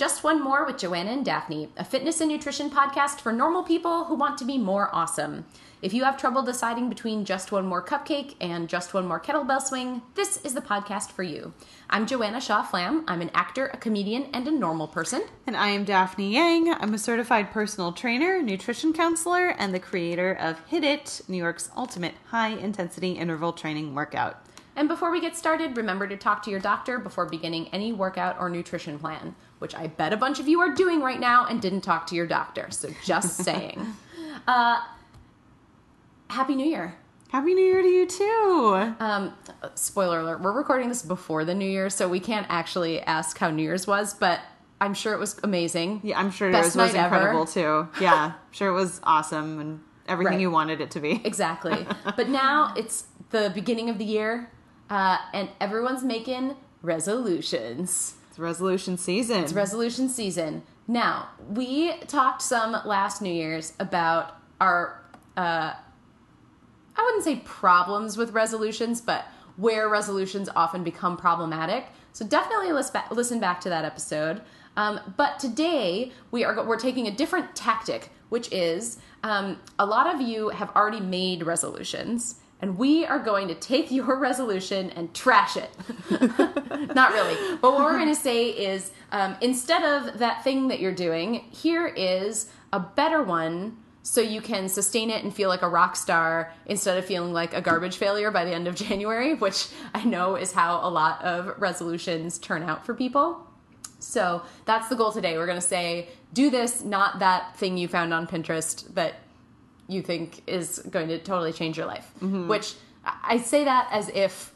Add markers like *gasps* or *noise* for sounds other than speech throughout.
Just One More with Joanna and Daphne, a fitness and nutrition podcast for normal people who want to be more awesome. If you have trouble deciding between Just One More Cupcake and Just One More Kettlebell Swing, this is the podcast for you. I'm Joanna Shaw Flam. I'm an actor, a comedian, and a normal person. And I am Daphne Yang. I'm a certified personal trainer, nutrition counselor, and the creator of Hit It, New York's ultimate high intensity interval training workout. And before we get started, remember to talk to your doctor before beginning any workout or nutrition plan, which I bet a bunch of you are doing right now and didn't talk to your doctor. So just *laughs* saying. Uh, Happy New Year. Happy New Year to you too. Um, spoiler alert, we're recording this before the New Year, so we can't actually ask how New Year's was, but I'm sure it was amazing. Yeah, I'm sure Best yours was ever. incredible too. Yeah, *laughs* sure it was awesome and everything Right. you wanted it to be. Exactly. *laughs* but now it's the beginning of the year, uh, and everyone's making resolutions. Resolution season. It's resolution season. Now, we talked some last New Year's about our, uh, I wouldn't say problems with resolutions, but where resolutions often become problematic. So definitely listen back to that episode. Um, but today we are we're taking a different tactic, which is um, a lot of you have already made resolutions, and we are going to take *laughs* your resolution and trash it. *laughs* Not really. But what we're going to say is um, instead of that thing that you're doing, here is a better one so you can sustain it and feel like a rock star instead of feeling like a garbage failure by the end of *laughs* January, which I know is how a lot of resolutions turn out for people. So that's the goal today. We're going to say, do this, not that thing you found on Pinterest that you think is going to totally change your life. Which I say that as if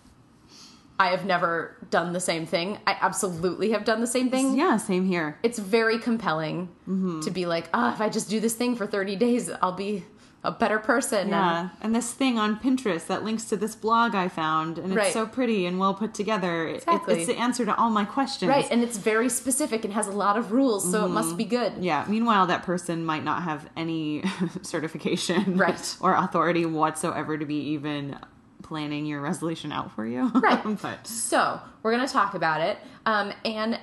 I have never done the same thing. I absolutely have done the same thing. yeah, same here. It's very compelling Mm-hmm. to be like, ah, if I just do this thing for 30 days, I'll be a better person. Yeah, and this thing on Pinterest that links to this blog I found, and it's so pretty and well put together. It- Exactly. it's the answer to all my questions. Right. And it's very specific and has a lot of rules, so it Mm-hmm. must be good. Yeah. Meanwhile, that person might not have any *laughs* certification, Right. *laughs* or authority whatsoever to be even planning your resolution out for you. Right. *laughs* but So we're going to talk about it, um, and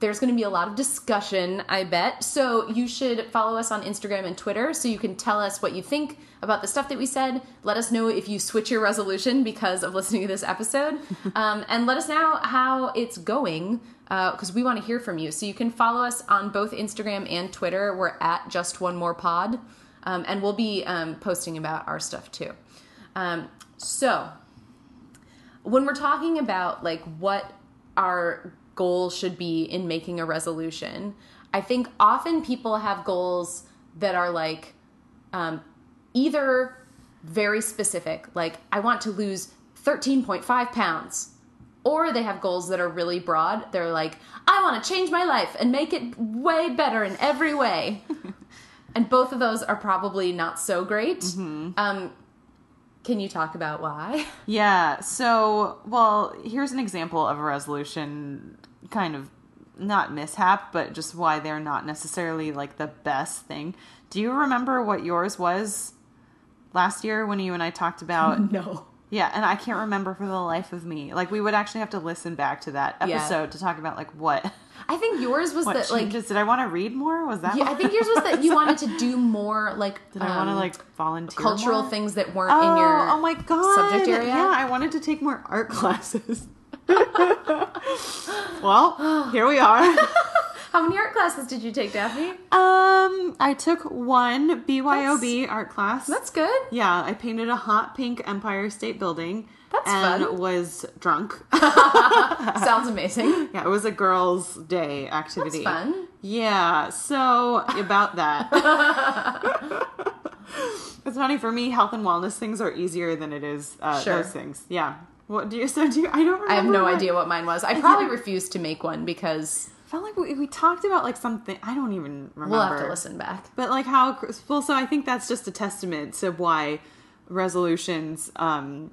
there's going to be a lot of discussion, I bet. So you should follow us on Instagram and Twitter so you can tell us what you think about the stuff that we said. Let us know if you switch your resolution because of listening to this episode, *laughs* um, and let us know how it's going because we want to hear from you. So you can follow us on both Instagram and Twitter. We're at Just One More Pod, um, and we'll be um, posting about our stuff too. Um, so when we're talking about like what our goal should be in making a resolution, I think often people have goals that are like um, either very specific, like I want to lose 13.5 pounds, or they have goals that are really broad. They're like, I want to change my life and make it way better in every way. *laughs* and both of those are probably not so great. Um, can you talk about why? *laughs* yeah. So, well, here's an example of a resolution kind of not mishap, but just why they're not necessarily like the best thing. Do you remember what yours was last year when you and I talked about *laughs* No. Yeah, and I can't remember for the life of me. Like we would actually have to listen back to that Yeah. episode to talk about like what *laughs* I think yours was that like. Did I want to read more? Was that? yeah, I think yours was that you wanted to do more like *laughs* Did I want to um, like volunteer? cultural more? things that weren't Oh, in your oh my god! subject area? Yeah, I wanted to take more art *laughs* classes. well, here we are. How many art classes did you take, Daphne? Um, I took one BYOB art class. That's good. yeah, I painted a hot pink Empire State Building. That's and fun. was drunk. *laughs* Sounds amazing. *laughs* Yeah, it was a girls' day activity. That's fun. Yeah, so about that. *laughs* it's funny for me. Health and wellness things are easier than it is uh, Sure. those things. Yeah. What do you? So do you? I don't. Remember I have no what- idea what mine was. I probably refused to make one because I felt like we, we talked about like something. I don't even remember. we'll have to listen back. But like how well, so I think that's just a testament to why resolutions um,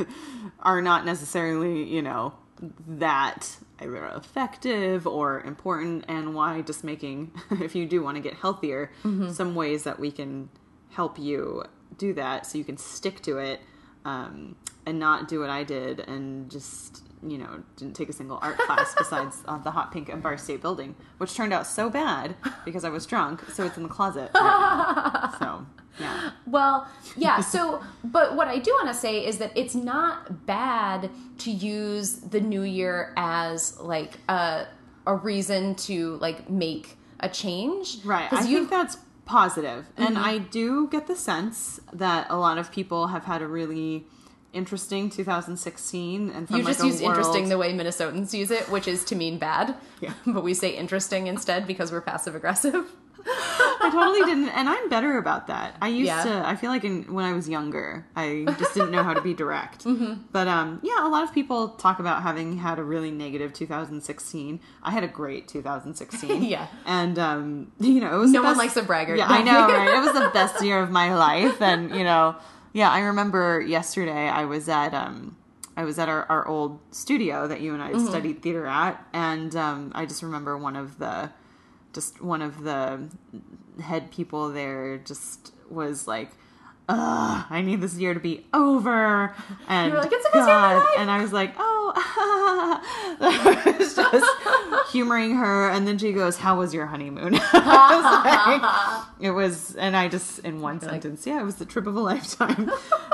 *laughs* are not necessarily you know that either effective or important, and why just making *laughs* if you do want to get healthier, some ways that we can help you do that so you can stick to it um, and not do what I did and just you know didn't take a single art class *laughs* besides uh, the hot pink Empire State Building, which turned out so bad because I was drunk. So it's in the closet. right *laughs* so yeah, Well, yeah. So, but what I do want to say is that it's not bad to use the new year as like a a reason to like make a change, right. I think that's positive, and I do get the sense that a lot of people have had a really interesting 2016 and from you just a use interesting the way Minnesotans use it, which is to mean bad. Yeah. *laughs* but we say interesting instead because we're passive aggressive. I totally *laughs* didn't, and I'm better about that. I used Yeah. to. I feel like in, when I was younger, I just didn't know how to be direct. *laughs* Mm-hmm. But um, yeah, a lot of people talk about having had a really negative 2016. I had a great 2016. Yeah. and um, you know, it was No one best- likes a braggart. Yeah, I know, right? It was the best year of my life, and you know, yeah, I remember yesterday I was at um. I was at our, our old studio that you and I Mm-hmm. studied theater at, and um, I just remember one of the just one of the head people there just was like, Ugh, I need this year to be over. And like, "It's the best year of my life." And I was like, oh, *laughs* I was just humoring her. And then she goes, how was your honeymoon? *laughs* Was like, *laughs* it was, and I just, in one like- sentence, yeah, it was the trip of a lifetime.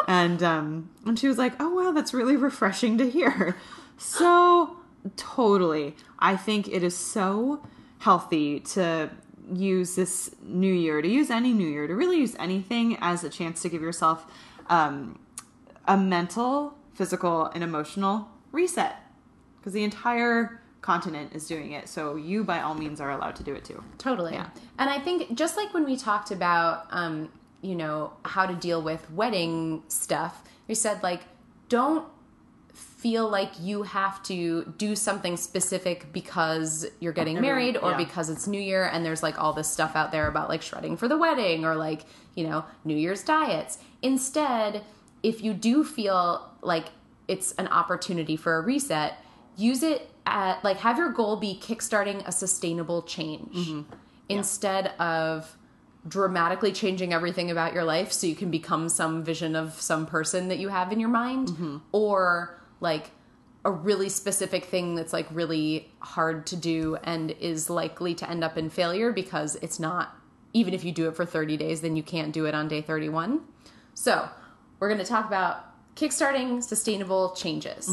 and, um, and she was like, oh, wow, that's really refreshing to hear. So totally. I think it is so healthy to use this new year, to use any new year, to really use anything as a chance to give yourself um, a mental, physical, and emotional reset. Because the entire continent is doing it. So you, by all means, are allowed to do it too. Totally. Yeah. And I think just like when we talked about, um, you know, how to deal with wedding stuff, we said, like, don't feel like you have to do something specific because you're getting Everyone- married or yeah. because it's New Year and there's like all this stuff out there about like shredding for the wedding or like, you know, New Year's diets. Instead, if you do feel like it's an opportunity for a reset, use it at like have your goal be kickstarting a sustainable change Mm-hmm. instead of dramatically changing everything about your life so you can become some vision of some person that you have in your mind Mm-hmm. or like a really specific thing that's like really hard to do and is likely to end up in failure because it's not even if you do it for 30 days then you can't do it on day 31 so we're going to talk about kickstarting sustainable changes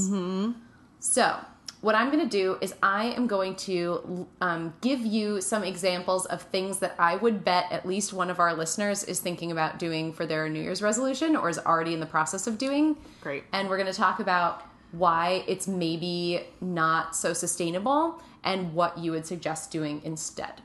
so, what I'm going to do is I am going to um, give you some examples of things that I would bet at least one of our listeners is thinking about doing for their New Year's resolution or is already in the process of doing. Great. And we're going to talk about why it's maybe not so sustainable and what you would suggest doing instead.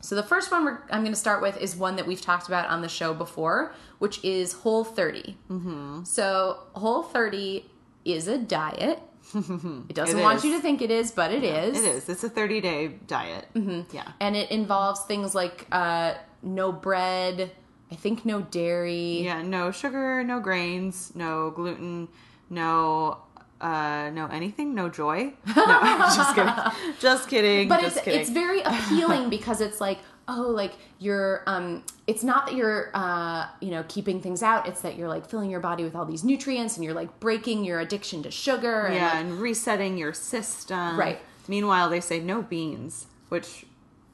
So the first one we're, I'm going to start with is one that we've talked about on the show before, which is Whole 30. Mm-hmm. So Whole 30 is a diet. *laughs* It doesn't It want you to think it is, but it is. It is. It's a 30 day diet. Mm-hmm. Yeah. And it involves things like uh, no bread, I think no dairy. Yeah, no sugar, no grains, no gluten, no uh no anything, no joy. *laughs* No, *laughs* just kidding. Just kidding. but just it's kidding. it's very *laughs* appealing because it's like oh like you're um it's not that you're uh you know keeping things out it's that you're like filling your body with all these nutrients and you're like breaking your addiction to sugar and yeah, like, and resetting your system. Right. Meanwhile, they say no beans, which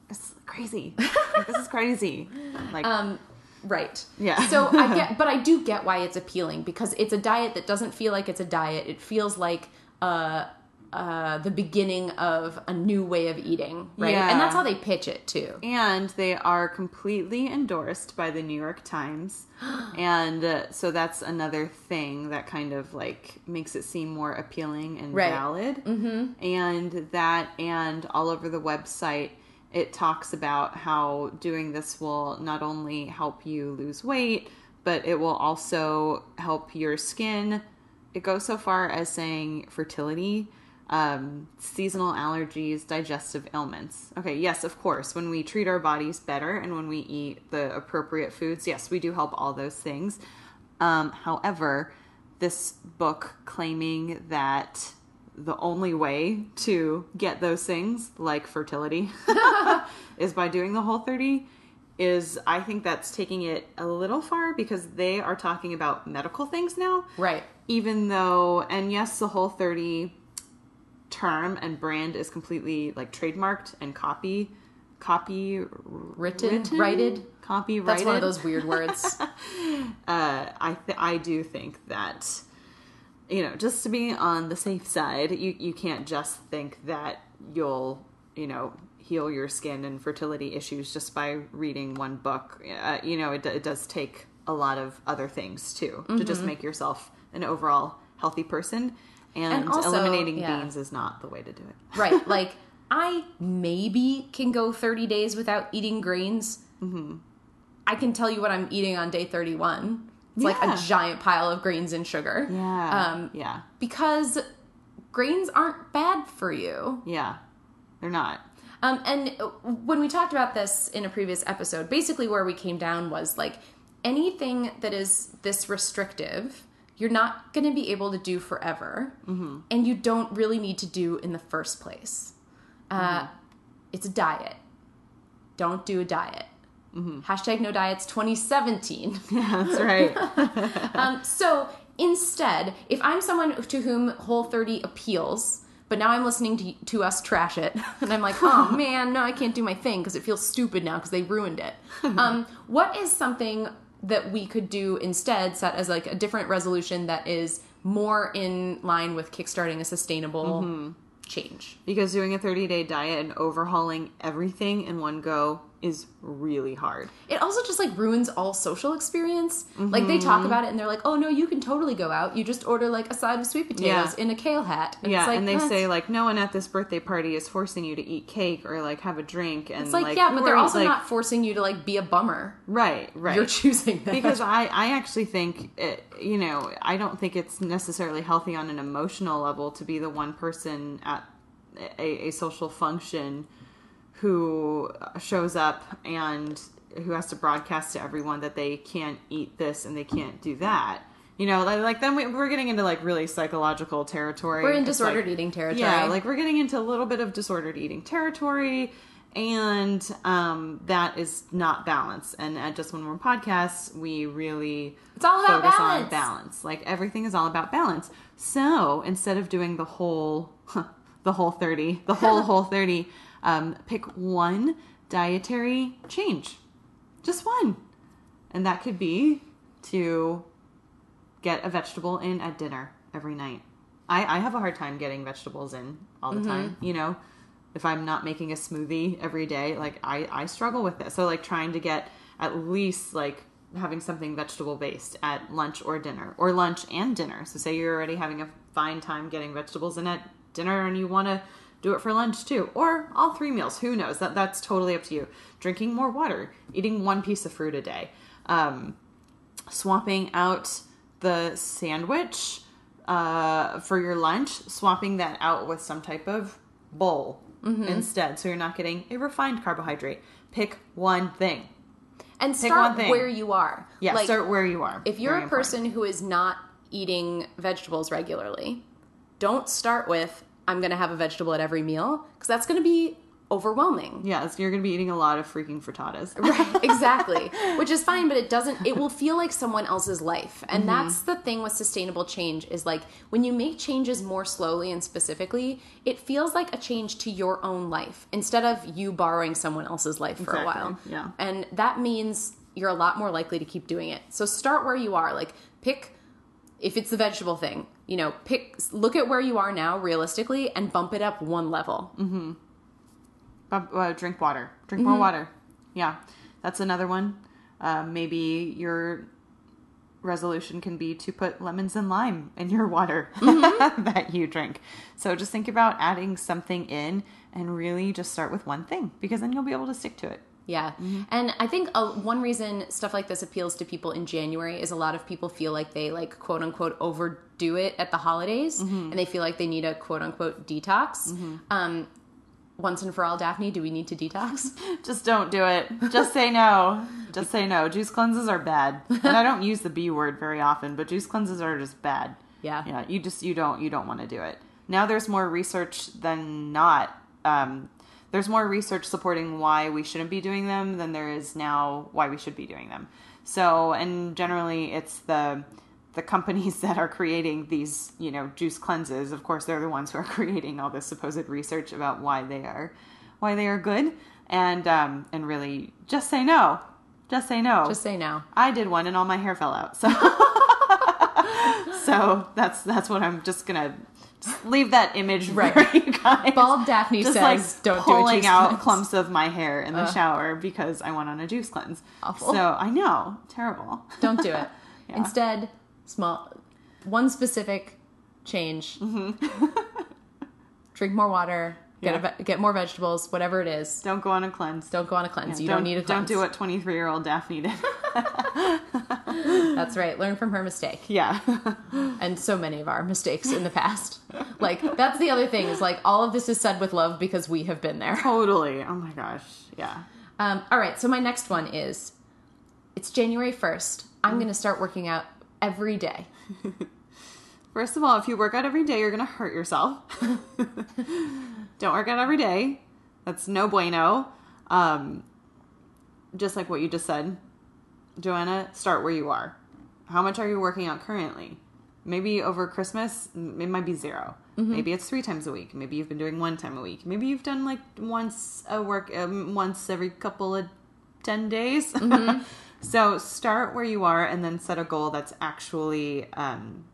is crazy. like, this is crazy. Like um right Yeah. so i *laughs* get but i do get why it's appealing because it's a diet that doesn't feel like it's a diet it feels like uh uh the beginning of a new way of eating right Yeah. and that's how they pitch it too and they are completely endorsed by the New York Times. *gasps* and uh, so that's another thing that kind of like makes it seem more appealing and Right. valid. Mm-hmm. And that, and all over the website, it talks about how doing this will not only help you lose weight, but it will also help your skin. It goes so far as saying fertility um, seasonal allergies, digestive ailments. Okay, yes, of course, when we treat our bodies better and when we eat the appropriate foods, yes, we do help all those things. Um, however, this book claiming that the only way to get those things, like fertility, *laughs* *laughs* is by doing the whole 30 is I think that's taking it a little far because they are talking about medical things now. Right. Even though, and yes, the whole 30 term and brand is completely like trademarked and copy, copy Written, righted. copyrighted. That's one of those weird words. *laughs* uh, I th- I do think that you know just to be on the safe side, you you can't just think that you'll you know heal your skin and fertility issues just by reading one book. Uh, you know, it, it does take a lot of other things too to just make yourself an overall healthy person. And, And also, eliminating yeah. beans is not the way to do it. *laughs* right. *laughs* Like I maybe can go 30 days without eating grains. Mm-hmm. I can tell you what I'm eating on day 31. It's like a giant pile of grains and sugar. Yeah. Um, yeah. Because grains aren't bad for you. Yeah. They're not. Um, and when we talked about this in a previous episode, basically where we came down was like anything that is this restrictive, you're not going to be able to do forever, and you don't really need to do in the first place. Uh, It's a diet. Don't do a diet. Hashtag no diets 2017. Yeah, *laughs* That's right. *laughs* Um, so instead, if I'm someone to whom Whole 30 appeals, but now I'm listening to, to us trash it, *laughs* and I'm like, oh man, no, I can't do my thing because it feels stupid now because they ruined it. Um, what is something that we could do instead, set as like a different resolution that is more in line with kickstarting a sustainable change? Because doing a 30 day diet and overhauling everything in one go is really hard. It also just like ruins all social experience. Like they mm-hmm. talk about it and they're like, "Oh no, you can totally go out. You just order like a side of sweet potatoes Yeah. in a kale hat." And yeah, it's like, and they "That's- say like no one at this birthday party is forcing you to eat cake or like have a drink and It's like, yeah, but they're also like- not forcing you to like be a bummer. right, right. You're choosing that. because *laughs* I, I actually think it, you know I don't think it's necessarily healthy on an emotional level to be the one person at a, a social function who shows up and who has to broadcast to everyone that they can't eat this and they can't do that. You know, like, like then we, we're getting into like really psychological territory. we're in disordered like- eating territory. yeah, like we're getting into a little bit of disordered eating territory, and um, that is not balance. And at Just One More Podcasts, we really It's all about focus balance. on balance. Like everything is all about balance. So instead of doing the whole, *laughs* the whole thirty, the whole whole thirty, um, pick one dietary change, just one, and that could be to get a vegetable in at dinner every night. I, I have a hard time getting vegetables in all the time. You know, if I'm not making a smoothie every day, like I, I struggle with it. So like trying to get at least like having something vegetable based at lunch or dinner or lunch and dinner. So say you're already having a fine time getting vegetables in at dinner and you want to do it for lunch too or all three meals who knows that that's totally up to you drinking more water eating one piece of fruit a day um, swapping out the sandwich uh, for your lunch, swapping that out with some type of bowl instead. So you're not getting a refined carbohydrate. Pick one thing. and one start where you are. Yeah, like start where you are. if you're Very a important. person who is not eating vegetables regularly, don't start with I'm going to have a vegetable at every meal because that's going to be overwhelming. Yes, you're going to be eating a lot of freaking frittatas. *laughs* Right, exactly. *laughs* Which is fine, but it doesn't it will feel like someone else's life. And Mm-hmm. that's the thing with sustainable change is like when you make changes more slowly and specifically, it feels like a change to your own life instead of you borrowing someone else's life for a while. yeah. And that means you're a lot more likely to keep doing it. So start where you are. Like pick if it's the vegetable thing, you know, pick look at where you are now realistically and bump it up one level. Bump- uh, drink water. Drink Mm-hmm. more water. Yeah, that's another one. Uh, maybe your resolution can be to put lemons and lime in your water *laughs* Mm-hmm. that you drink. So just think about adding something in and really just start with one thing because then you'll be able to stick to it. Yeah. And I think uh, one reason stuff like this appeals to people in January is a lot of people feel like they like quote unquote overdo it at the holidays and they feel like they need a quote unquote detox. Um, once and for all, Daphne, do we need to detox? *laughs* Just don't do it. Just say no. Just say no. Juice cleanses are bad. And I don't use the B word very often, but juice cleanses are just bad. Yeah. Yeah, you just you don't you don't want to do it. Now there's more research than not um, there's more research supporting why we shouldn't be doing them than there is now why we should be doing them. So, and generally it's the the companies *laughs* that are creating these, you know, juice cleanses, of course, they're the ones who are *laughs* creating all this supposed research about why they are, why they are good, and um, and really just say no, just say no. Just say no. I did one, and all my hair fell out. So, *laughs* so that's that's what I'm just gonna just leave that image Right. for you guys. Bald Daphne just says, like "Don't pulling out cleanse." clumps of my hair in the shower because I went on a juice cleanse. Awful. So I know, terrible. Don't do it. *laughs* Yeah. Instead, small, one specific change. Mm-hmm. *laughs* Drink more water. Get. Yeah. ve- get more vegetables. Whatever it is. Don't go on a cleanse. Don't go on a cleanse. you don't, don't need a Don't do what 23 year old Daphne did. That's right. Learn from her mistake. *laughs* yeah. and so many of our mistakes in the past. like that's the other thing is like all of this is said with love because we have been there. totally. Oh my gosh. Yeah. Um, all right, so my next one is it's January 1st. I'm going to start working out every day. *laughs* First of all, if you work out every day, you're going to hurt yourself. *laughs* Don't work out every day. That's no bueno. Um, just like what you just said, Joanna, start where you are. How much are you working out currently? Maybe over Christmas, it might be 0 Maybe it's three times a week. Maybe you've been doing one time a week. Maybe you've done like once a work, um, once every couple of 10 days. *laughs* so start where you are and then set a goal that's actually um,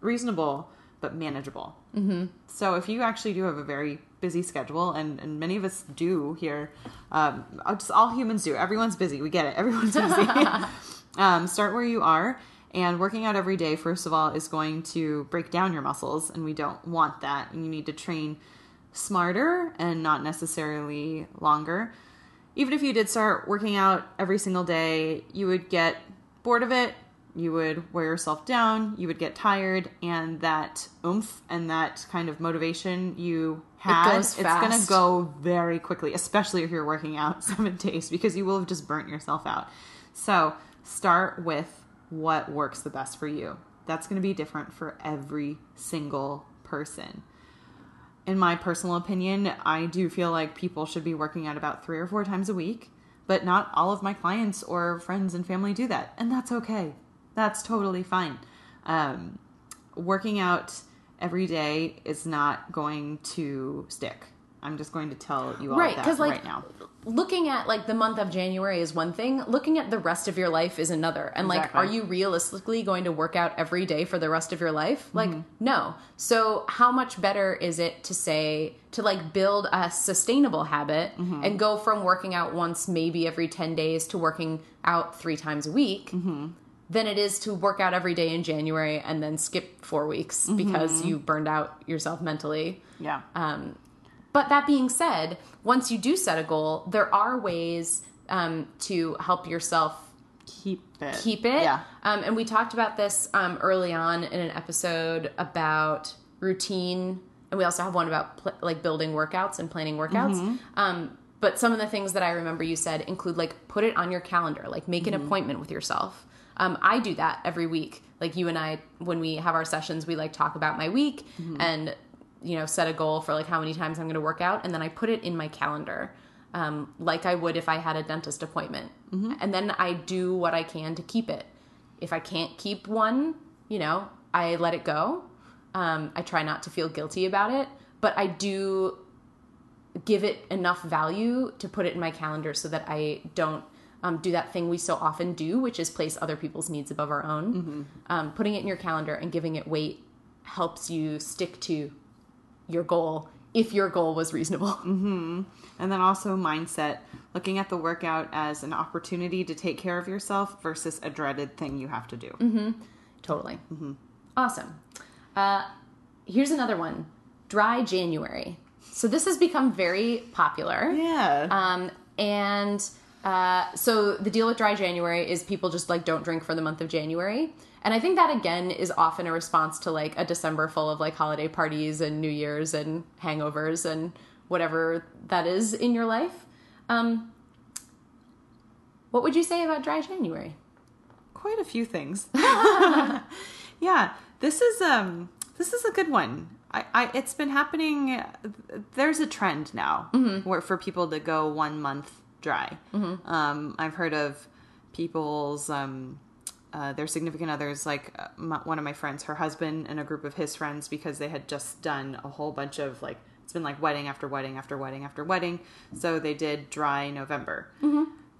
reasonable but manageable. Mm-hmm. So if you actually do have a very busy schedule, and, and many of us do here, um, just all humans do. Everyone's busy. We get it. *laughs* Everyone's busy. *laughs* um, start where you are. And working out every day, first of all, is going to break down your muscles, and we don't want that. And you need to train smarter and not necessarily longer. Even if you did start working out every single day, you would get bored of it. You would wear yourself down. You would get tired, and that oomph and that kind of motivation you had, goes it's going to go very quickly, especially if you're working out *laughs* seven days, because you will have just burnt yourself out. So start with what works the best for you. That's going to be different for every single person in my personal opinion, I do feel like people should be working out about three or four times a week, but not all of my clients or friends and family do that. And that's okay. That's totally fine. Um, working out every day is not going to stick. I'm just going to tell you all Right, that because like right now. looking at like the month of January is one thing. Looking at the rest of your life is another. And like, are you realistically going to work out every day for the rest of your life? Like, Mm-hmm. no. So how much better is it to say to like build a sustainable habit Mm-hmm. and go from working out once, maybe every ten days, to working out three times a week? Mm-hmm. Than it is to work out every day in January and then skip four weeks Mm-hmm. because you burned out yourself mentally. Yeah. Um, but that being said, once you do set a goal, there are ways um, to help yourself keep it. keep it. Yeah. Um, and we talked about this um, early on in an episode about routine, and we also have one about pl- like building workouts and planning workouts. Mm-hmm. Um, but some of the things that I remember you said include like put it on your calendar, like make Mm-hmm. an appointment with yourself. Um, I do that every week. Like you and I, when we have our sessions, we like talk about my week Mm-hmm. and you know set a goal for like how many times I'm going to work out, and then I put it in my calendar, um, like I would if I had a dentist appointment. And then I do what I can to keep it. If I can't keep one, you know, I let it go. Um, I try not to feel guilty about it, but I do give it enough value to put it in my calendar so that I don't um, do that thing we so often do, which is place other people's needs above our own. Um, putting it in your calendar and giving it weight helps you stick to your goal if your goal was reasonable. *laughs* And then also mindset, looking at the workout as an opportunity to take care of yourself versus a dreaded thing you have to do. Mm-hmm. Totally. Awesome. Uh, here's another one dry January. So this has become very popular. Yeah. Um, and uh, so the deal with dry January is people just like don't drink for the month of January. And I think that again is often a response to like a December full of like holiday parties and New Year's and hangovers and whatever that is in your life. Um, what would you say about dry January? quite a few things. *laughs* *laughs* yeah, this is um this is a good one. I, I it's been happening. There's a trend now where for people to go one month dry. Um, I've heard of people's um, uh, their significant others, like uh, my, one of my friends, her husband, and a group of his friends, because they had just done a whole bunch of like it's been like wedding after wedding after wedding after wedding. So they did dry November.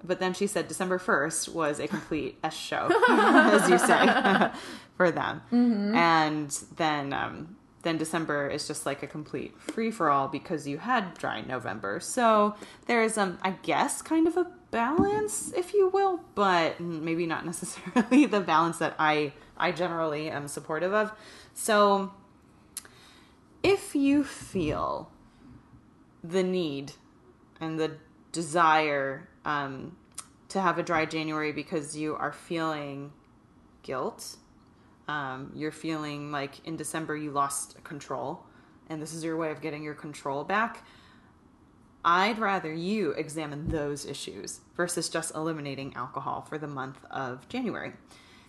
But then she said December 1st was a complete S show, *laughs* as you say, *laughs* for them. And then um, then December is just like a complete free for all because you had dry November. So there's, um, I guess, kind of a balance, if you will, but maybe not *laughs* necessarily the balance that I I generally am supportive of. So if you feel the need and the desire um, to have a dry January because you are feeling guilt. Um, you're feeling like in December you lost control, and this is your way of getting your control back. I'd rather you examine those issues versus just eliminating alcohol for the month of January.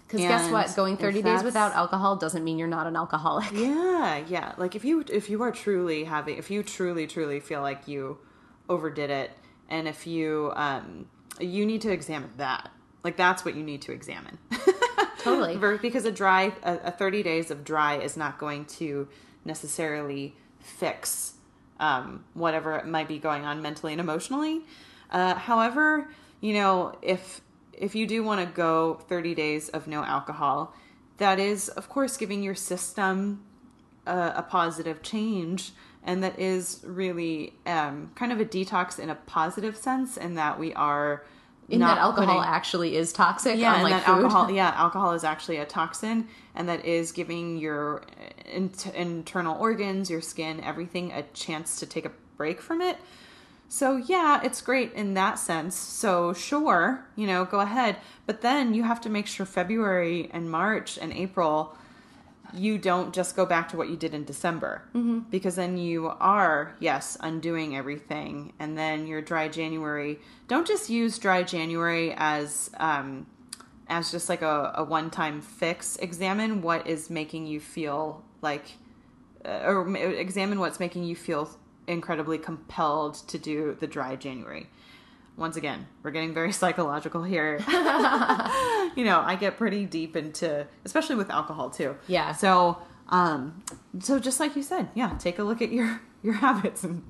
Because guess what? Going 30 days without alcohol doesn't mean you're not an alcoholic. yeah, yeah. Like if you if you are truly having if you truly truly feel like you overdid it and if you um you need to examine that. Like that's what you need to examine. *laughs* Totally. Because a dry a, a 30 days of dry is not going to necessarily fix um, whatever might be going on mentally and emotionally. Uh, however, you know, if if you do want to go 30 days of no alcohol, that is of course giving your system a, a positive change and that is really um, kind of a detox in a positive sense in that we are In that alcohol putting- actually is toxic, yeah, and that food. alcohol. *laughs* Yeah, alcohol is actually a toxin, and that is giving your in- internal organs, your skin, everything a chance to take a break from it. So yeah, it's great in that sense. So sure, you know, go ahead, but then you have to make sure February and March and April you don't just go back to what you did in December. Mm-hmm. because then you are yes undoing everything. And then your dry January don't just use dry January as um, as just like a, a one time fix. Examine what is making you feel like uh, or examine what's making you feel incredibly compelled to do the dry January once again, we're getting very *laughs* psychological here. *laughs* *laughs* you know, I get pretty deep into, especially with alcohol too. Yeah. So, um, so just like you said, yeah, take a look at your your habits and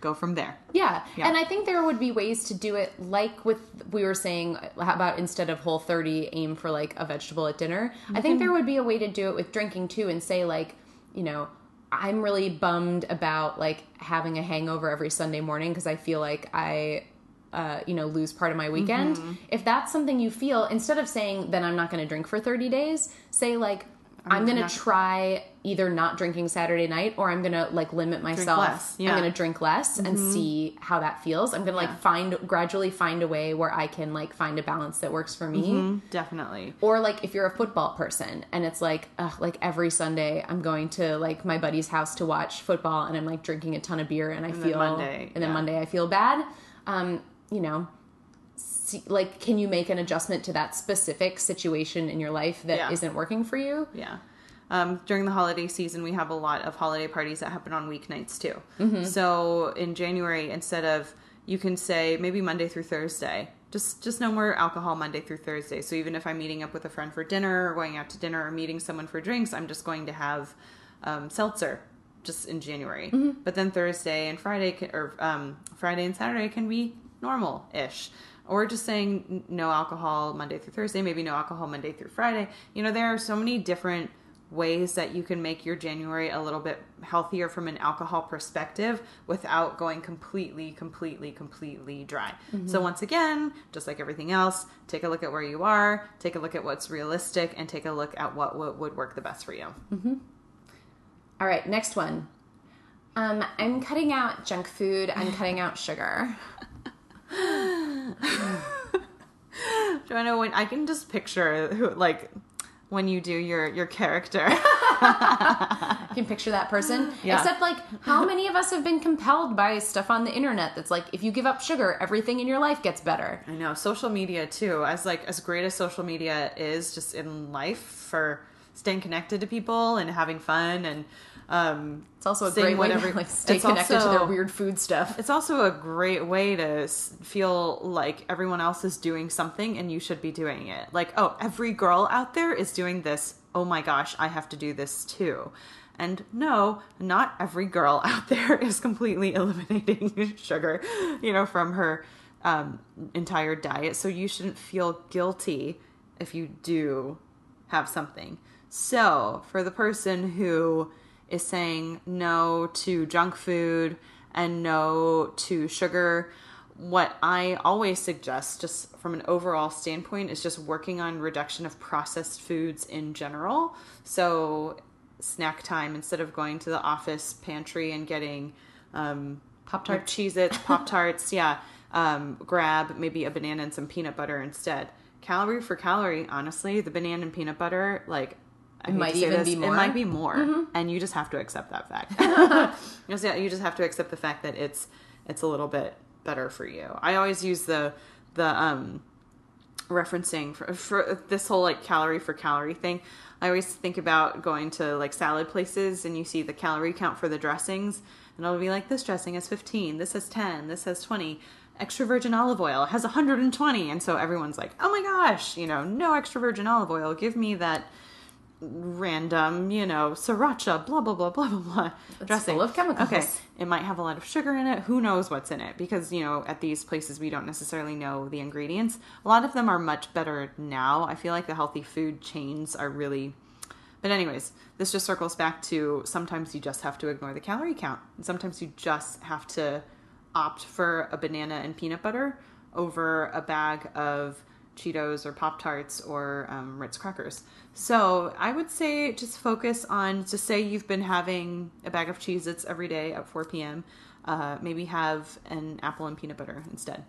go from there. Yeah. Yeah. and I think there would be ways to do it, like with we were saying, how about instead of Whole 30, aim for like a vegetable at dinner. I Mm-hmm. think there would be a way to do it with drinking too, and say like, you know, I'm really bummed about like having a hangover every Sunday morning because I feel like I. Uh, you know, lose part of my weekend. Mm-hmm. If that's something you feel, instead of saying, then I'm not going to drink for 30 days, say, like, I'm, going to try either not drinking Saturday night or I'm going to, like, limit myself. yeah. Mm-hmm. I'm going to drink less and see how that feels. I'm gonna like Yeah. find gradually find a way where I can like find a balance that works for me. Definitely. Or like if you're a football person and it's like ugh, like every Sunday I'm going to like my buddy's house to watch football and I'm like drinking a ton of beer and I then feel Monday, and then yeah. Monday I feel bad. Um, you know, see, like can you make an adjustment to that specific situation in your life that Yeah. not working for you? Yeah. Um, during the holiday season, we have a lot of holiday parties that happen on weeknights too. Mm-hmm. So in January, instead of you can say maybe Monday through Thursday, just just no more alcohol Monday through Thursday. So even if I'm meeting up with a friend for dinner or going out to dinner or meeting someone for drinks, I'm just going to have um, seltzer just in January. Mm-hmm. But then Thursday and Friday can, or um, Friday and Saturday can be normal ish. Or just saying no alcohol Monday through Thursday, maybe no alcohol Monday through Friday. You know, there are so many different ways that you can make your January a little bit healthier from an alcohol perspective without going completely, completely, completely dry. So, once again, just like everything else, take a look at where you are, take a look at what's realistic, and take a look at what would would work the best for you. All right, next one. Um, I'm cutting out junk food. I'm cutting out sugar. *laughs* Joanna, when I can just picture who, like when you do your your character. *laughs* *laughs* You can picture that person. Yeah. Except, like, how many of us have been compelled by stuff on the internet that's like, if you give up sugar, everything in your life gets better? I know social media too. As like as great as social media is just in life for staying connected to people and having fun and Um, It's also a great way whatever- to *laughs* like stay connected to also- their weird food stuff. it's also a great way to feel like everyone else is doing something and you should be doing it. Like, oh, every girl out there is doing this. Oh my gosh, I have to do this too. And no, not every girl *laughs* out there is completely eliminating *laughs* sugar, you know, from her um, entire diet. So you shouldn't feel guilty if you do have something. So, for the person who is saying no to junk food and no to sugar, what I always suggest, just from an overall standpoint, is just working on reduction of processed foods in general. So, snack time, instead of going to the office pantry and getting um, Pop Tart. Cheez Its, *laughs* Pop Tarts, yeah. Um, grab maybe a banana and some peanut butter instead. Calorie for calorie, honestly, the banana and peanut butter, like, I hate might even this, be more. It might be more, and you just have to accept that fact. *laughs* *laughs* you just, you just have to accept the fact that it's it's a little bit better for you. I always use the the um referencing for, for this whole like calorie for calorie thing. I always think about going to like salad places and you see the calorie count for the dressings, and it'll be like this dressing has 15, this has 10, this has 20. Extra virgin olive oil has 120, and so everyone's like, "Oh my gosh, you know, no extra virgin olive oil. Give me that random, you know, sriracha, blah blah blah blah blah blah." dressing full of chemicals. Okay, it might have a lot of sugar in it. Who knows what's in it? Because, you know, at these places we don't necessarily know the ingredients. A lot of them are much better now. I feel like the healthy food chains are really. But, anyways, this just circles back to sometimes you just have to ignore the calorie count. Sometimes you just have to opt for a banana and peanut butter over a bag of Cheetos or Pop Tarts or um, Ritz crackers. So I would say just focus on, just say you've been having a bag of Cheez Its every day at 4 p.m. Uh, maybe have an apple and peanut butter instead.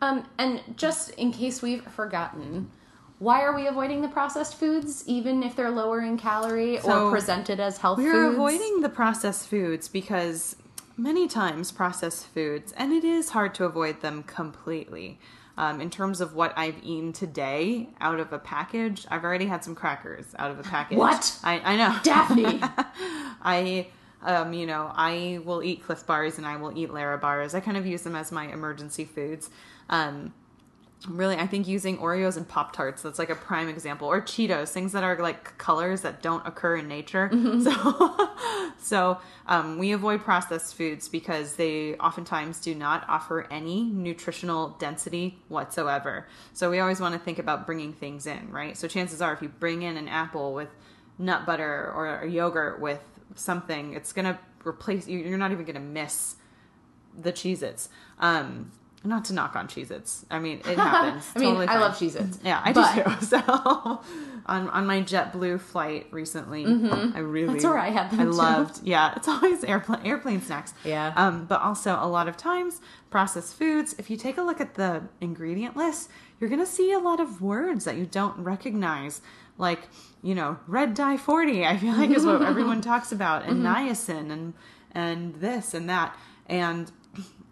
Um, and just in case we've forgotten, why are we avoiding the processed foods, even if they're lower in calorie So, or presented as health We're foods? avoiding the processed foods because many times processed foods, and it is hard to avoid them completely. Um, in terms of what I've eaten today out of a package, I've already had some crackers out of a package. What? I, I know. Daphne. *laughs* I, um, you know, I will eat Clif Bars and I will eat Larabars. I kind of use them as my emergency foods. Um, really, I think using Oreos and Pop Tarts, that's like a prime example, or Cheetos, things that are like colors that don't occur in nature. *laughs* So, so um, we avoid processed foods because they oftentimes do not offer any nutritional density whatsoever. So we always want to think about bringing things in, right? So chances are, if you bring in an apple with nut butter or a yogurt with something, it's gonna replace you. You're not even gonna miss the Cheez Its. Um, not to knock on Cheez Its. I mean, it *laughs* happens. I mean, Totally I love Cheez Its. Yeah, I but- do too. *laughs* So on on my JetBlue flight recently, I really Mm-hmm. That's where I had them I too. loved. Yeah, it's always airplane airplane snacks. Yeah. Um, but also a lot of times processed foods. If you take a look at the ingredient list, you're gonna see a lot of words that you don't recognize, like you know, red dye forty. I feel like is what everyone *laughs* talks about, and Mm-hmm. niacin, and and this and that, and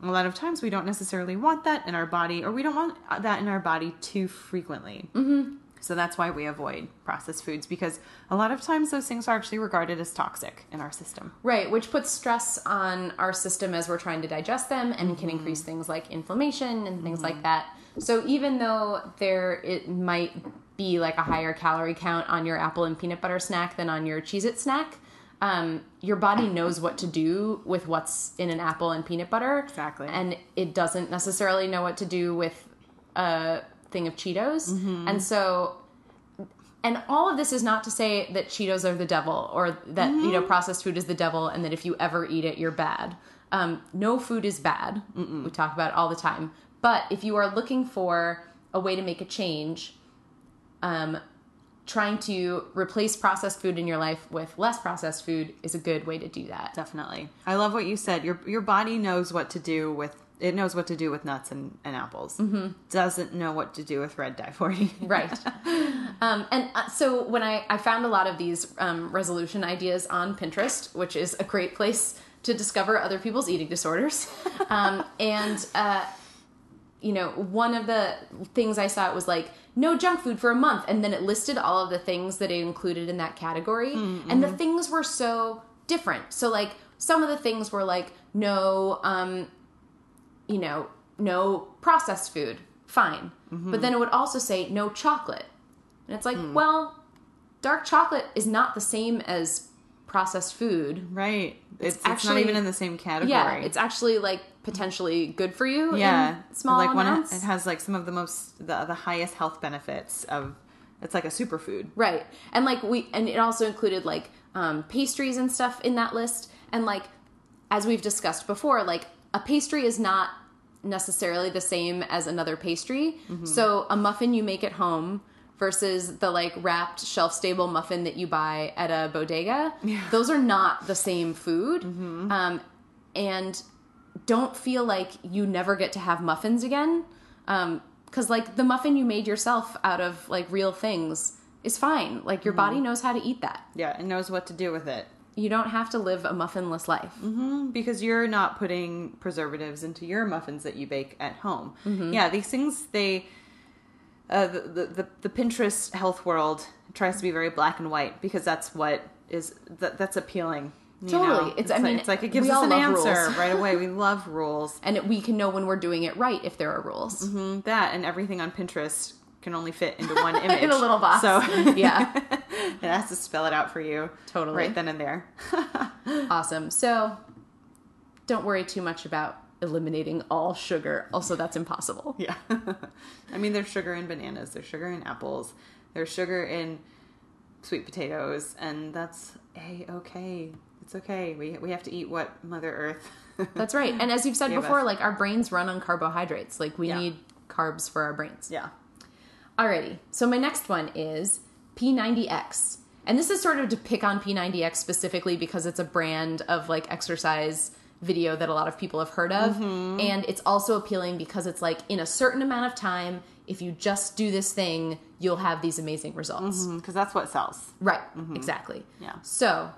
a lot of times we don't necessarily want that in our body, or we don't want that in our body too frequently. Mm-hmm. So that's why we avoid processed foods because a lot of times those things are actually regarded as toxic in our system. Right, which puts stress on our system as we're trying to digest them and can Mm-hmm. increase things like inflammation and things like that. So even though there it might be like a higher calorie count on your apple and peanut butter snack than on your Cheez It snack, um, your body knows what to do with what's in an apple and peanut butter. Exactly. And it doesn't necessarily know what to do with a thing of Cheetos. Mm-hmm. And so and all of this is not to say that Cheetos are the devil or that you know processed food is the devil and that if you ever eat it you're bad. Um, no food is bad. We talk about it all the time. But if you are looking for a way to make a change, um, trying to replace processed food in your life with less processed food is a good way to do that. Definitely. I love what you said. Your your body knows what to do with it knows what to do with nuts and, and apples. Mm-hmm. Doesn't know what to do with red dye 40. *laughs* right um, and uh, so when I, I found a lot of these um, resolution ideas on pinterest which is a great place to discover other people's eating disorders *laughs* um, and uh, you know, one of the things I saw it was like no junk food for a month, and then it listed all of the things that it included in that category, and the mm-hmm. things were so different. So like some of the things were like no, um, you know, no processed food, fine, mm-hmm. but then it would also say no chocolate, and it's like, hmm. well, dark chocolate is not the same as processed food. Right. It's, it's, actually- not even in the same category. Yeah, it's actually like potentially good for you. yeah small like one amounts. it has like some of the most the, the highest health benefits of it's like a superfood Right. And like we and it also included like um pastries and stuff in that list and like as we've discussed before like a pastry is not necessarily the same as another pastry. Mm-hmm. So a muffin you make at home versus the like wrapped shelf stable muffin that you buy at a bodega, those are not the same food. Mm-hmm. Um and don't feel like you never get to have muffins again. Um, cause like the muffin you made yourself out of like real things is fine. Like your body knows how to eat that. yeah and knows what to do with it You don't have to live a muffinless life. because you're not putting preservatives into your muffins that you bake at home. Mm-hmm. Yeah, these things they uh, the, the the Pinterest health world tries to be very black and white because that's what is that, that's appealing. you Totally. know? It's- I like, mean, it's like it gives us an love answer rules. right *laughs* away. We love rules. And we can know when we're doing it right if there are rules. Mm, That and everything on Pinterest can only fit into one *laughs* image In a little box. So *laughs* Yeah. it has to spell it out for you Totally. right then and there. Awesome. So don't worry too much about eliminating all sugar. Also, that's impossible. Yeah. *laughs* I mean, there's sugar in bananas, there's sugar in apples, there's sugar in sweet potatoes, and that's a okay. It's okay. We, we have to eat what Mother Earth. *laughs* That's right. And as you've said before, us. like our brains run on carbohydrates. Like we Yeah. need carbs for our brains. yeah. Alrighty. So my next one is P90X. And this is sort of to pick on P90X specifically because it's a brand of like exercise video that a lot of people have heard of. Mm-hmm. And it's also appealing because it's like in a certain amount of time, if you just do this thing, you'll have these amazing results. Because that's what sells. Right, exactly. Mm-hmm. Yeah. So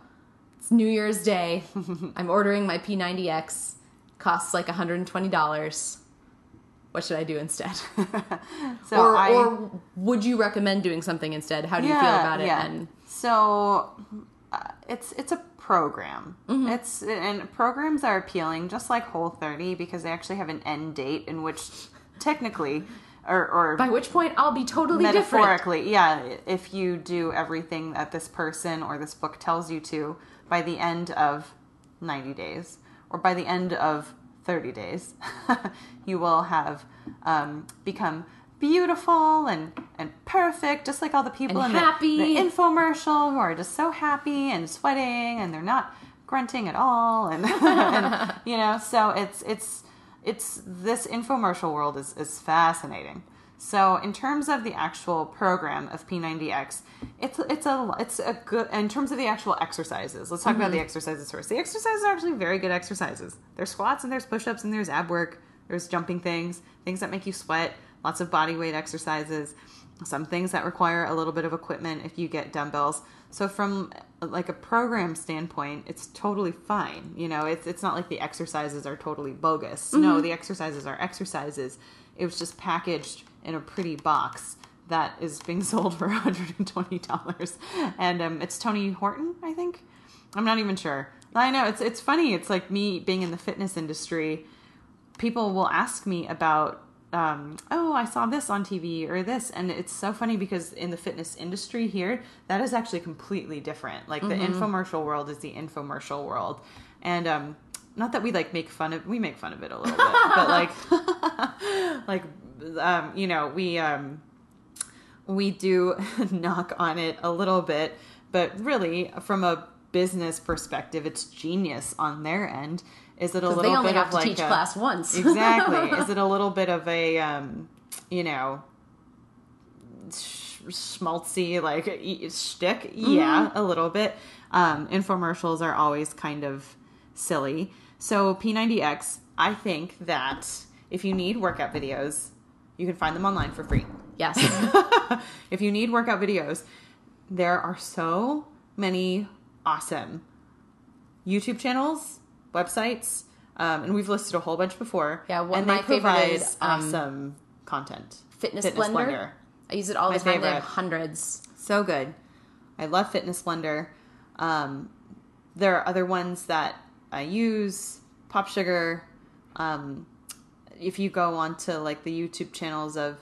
it's New Year's Day. *laughs* I'm ordering my P90X. Costs like $120. What should I do instead? *laughs* So or, I. or would you recommend doing something instead? How do you feel about it? And So uh, it's it's a program. Mm-hmm. It's and programs are appealing, just like Whole 30, because they actually have an end date in which technically, or or by which point I'll be totally different. metaphorically, yeah, if you do everything that this person or this book tells you to by the end of 90 days or by the end of 30 days, *laughs* you will have um, become beautiful and, and perfect, just like all the people And in the- happy. The, infomercial who are just so happy and sweating and they're not grunting at all. And, *laughs* and you know, so it's, it's, it's this infomercial world is, is fascinating. So in terms of the actual program of P90X, it's it's a it's a good in terms of the actual exercises. Let's talk about mm-hmm. the exercises first. The exercises are actually very good exercises. There's squats and there's push-ups and there's ab work. There's jumping things, things that make you sweat, lots of body weight exercises, some things that require a little bit of equipment if you get dumbbells. So from like a program standpoint, it's totally fine. You know, it's it's not like the exercises are totally bogus. No, the exercises are exercises. It was just packaged in a pretty box that is being *laughs* sold for $120. And um, it's Tony Horton, I think. I'm not even sure. I know it's it's funny. It's like me being in the fitness industry. People will ask me about um, oh, I saw this on TV or this. And it's so funny because in the fitness industry here, that is actually completely different. Like the infomercial world is the infomercial world. And um, not that we like make fun of, we make fun of it a little bit, but like, *laughs* like, um, you know, we, um, we do *laughs* knock on it a little bit, but really from a business perspective, it's genius on their end. Is it a little they only bit have of to like teach a- class once. *laughs* exactly? Is it a little bit of a, um, you know, sch- schmaltzy like e- shtick? Yeah, Mm-hmm. a little bit. Um, infomercials are always kind of silly. So P90X, I think that if you need workout videos, you can find them online for free. yes. *laughs* if you need workout videos, there are so many awesome YouTube channels, websites, um, and we've listed a whole bunch before. Yeah, one and of my they favorite provide is, um, awesome content. Fitness, Blender. I use it all the My time. They have hundreds. So good. I love Fitness Blender. Um, there are other ones that I use. Pop Sugar. Um, if you go onto like the YouTube channels of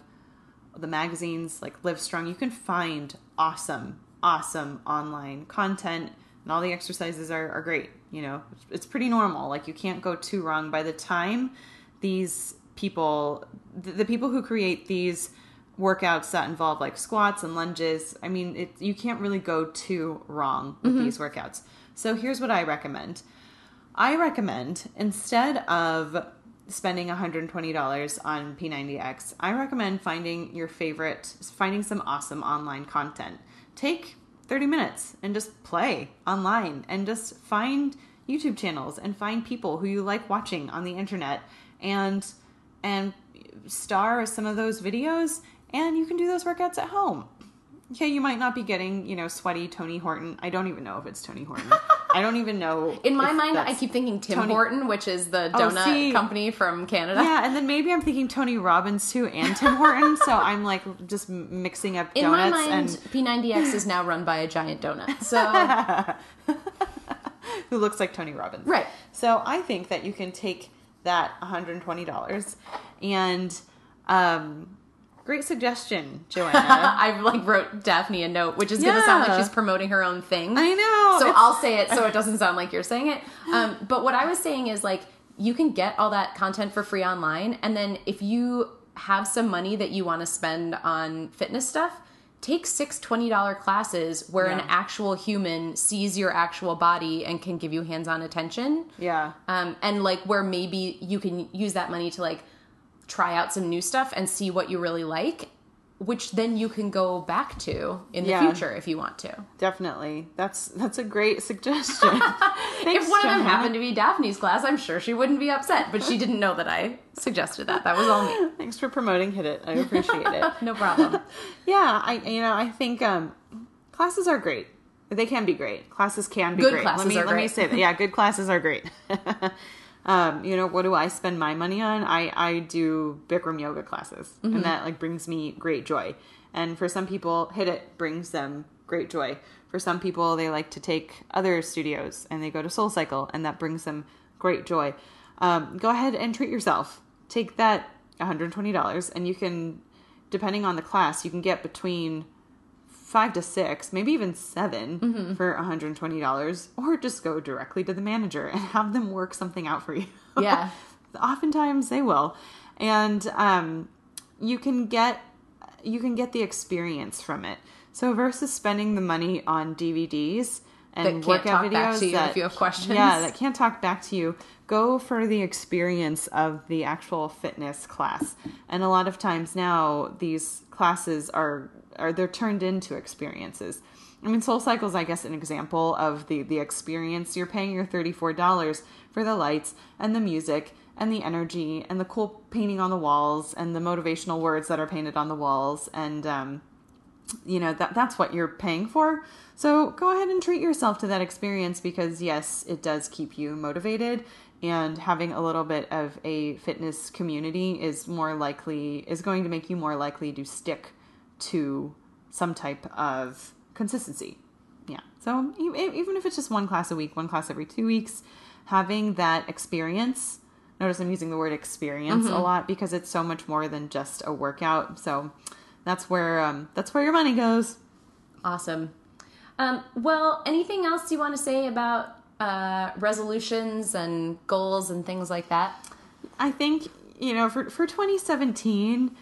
the magazines like Live Strong, you can find awesome, awesome online content, and all the exercises are, are great. You know, it's pretty normal. Like you can't go too wrong. By the time these people, the, the people who create these workouts that involve like squats and lunges, I mean, it, you can't really go too wrong with mm-hmm. these workouts. So here's what I recommend. I recommend instead of spending $120 on P90X, I recommend finding your favorite, finding some awesome online content. Take 30 minutes and just play online and just find YouTube channels and find people who you like watching on the internet and and star some of those videos and you can do those workouts at home. Okay, you might not be getting, you know, sweaty Tony Horton. I don't even know if it's Tony Horton. *laughs* I don't even know. In my mind, I keep thinking Tim Tony- Horton, which is the Oh, donut see. company from Canada. Yeah, and then maybe I'm thinking Tony Robbins too and Tim Horton, so *laughs* I'm like just mixing up In my donuts mind, and P90X is now run by a giant donut. So, *laughs* who looks like Tony Robbins. right. So I think that you can take that $120 and um great suggestion, *laughs* Joanna. I like wrote Daphne a note, which is going to sound like she's promoting her own thing. I know. so it's- I'll say it so it doesn't *laughs* sound like you're saying it. Um, but what I was saying is like you can get all that content for free online, and then if you have some money that you want to spend on fitness stuff, take six $20 classes where an actual human sees your actual body and can give you hands-on attention. yeah. Um, and like where maybe you can use that money to like try out some new stuff and see what you really like, which then you can go back to in the Yeah. future if you want to. Definitely. That's that's a great *laughs* suggestion. Thanks, if one of them happened to be Daphne's class, I'm sure she wouldn't be upset, but she didn't know that I suggested that. That was all me. *laughs* Thanks for promoting Hit It. I appreciate it. *laughs* No problem. Yeah, I you know, I think um classes are great. They can be great. Classes can be Good great. classes let me are let me say that. Yeah, good classes are great. Um, you know, what do I spend my money on? I I do Bikram yoga classes, Mm-hmm. and that like brings me great joy. And for some people, Hit It brings them great joy. For some people, they like to take other studios and they go to Soul Cycle, and that brings them great joy. Um, go ahead and treat yourself. Take that $120, and you can, depending on the class, you can get between five to six, maybe even 7 for $120, or just go directly to the manager and have them work something out for you. *laughs* Yeah. Oftentimes they will. And um, you can get you can get the experience from it. So versus spending the money on DVDs and That can't workout talk videos back to you that if you have questions. yeah, that can't talk back to you. Go for the experience of the actual fitness class. And a lot of times now these classes are are they're turned into experiences. I mean, Soul Cycle is, I guess, an example of the the experience. You're paying your thirty four dollars for the lights and the music and the energy and the cool painting on the walls and the motivational words that are painted on the walls and um, you know that that's what you're paying for so go ahead and treat yourself to that experience because yes it does keep you motivated and having a little bit of a fitness community is more likely is going to make you more likely to stick to some type of consistency. Yeah. So even if it's just one class a week one class every two weeks having that experience notice i'm using the word experience a lot because it's so much more than just a workout. So that's where um, that's where your money goes. Awesome. Um, well, anything else you want to say about uh, resolutions and goals and things like that? I think you know for for 2017,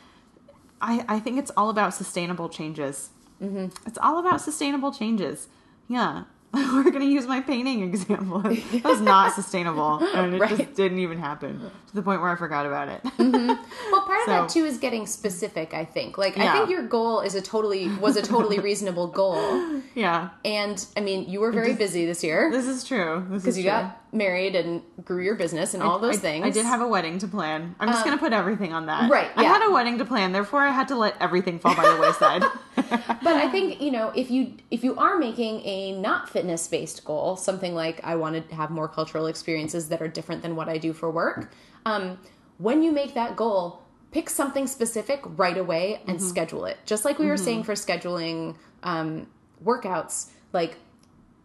I I think it's all about sustainable changes. Mm-hmm. It's all about sustainable changes. Yeah. *laughs* We're gonna use my painting example. *laughs* It was not sustainable, and it Right. just didn't even happen to the point where I forgot about it. *laughs* Well, part of that too is getting specific. I think. Like, I think your goal is a totally was a totally reasonable goal, yeah, and I mean, you were very busy this year this is true. Because you true. got married and grew your business and all those I, things. I did have a wedding to plan. I'm just Um, gonna put everything on that. right, I had a wedding to plan, therefore I had to let everything fall by the wayside. *laughs* but I think you know if you if you are making a not fitness based goal, something like I want to have more cultural experiences that are different than what I do for work. Um, when you make that goal, pick something specific right away and Mm-hmm. schedule it. Just like we were saying for scheduling um, workouts, like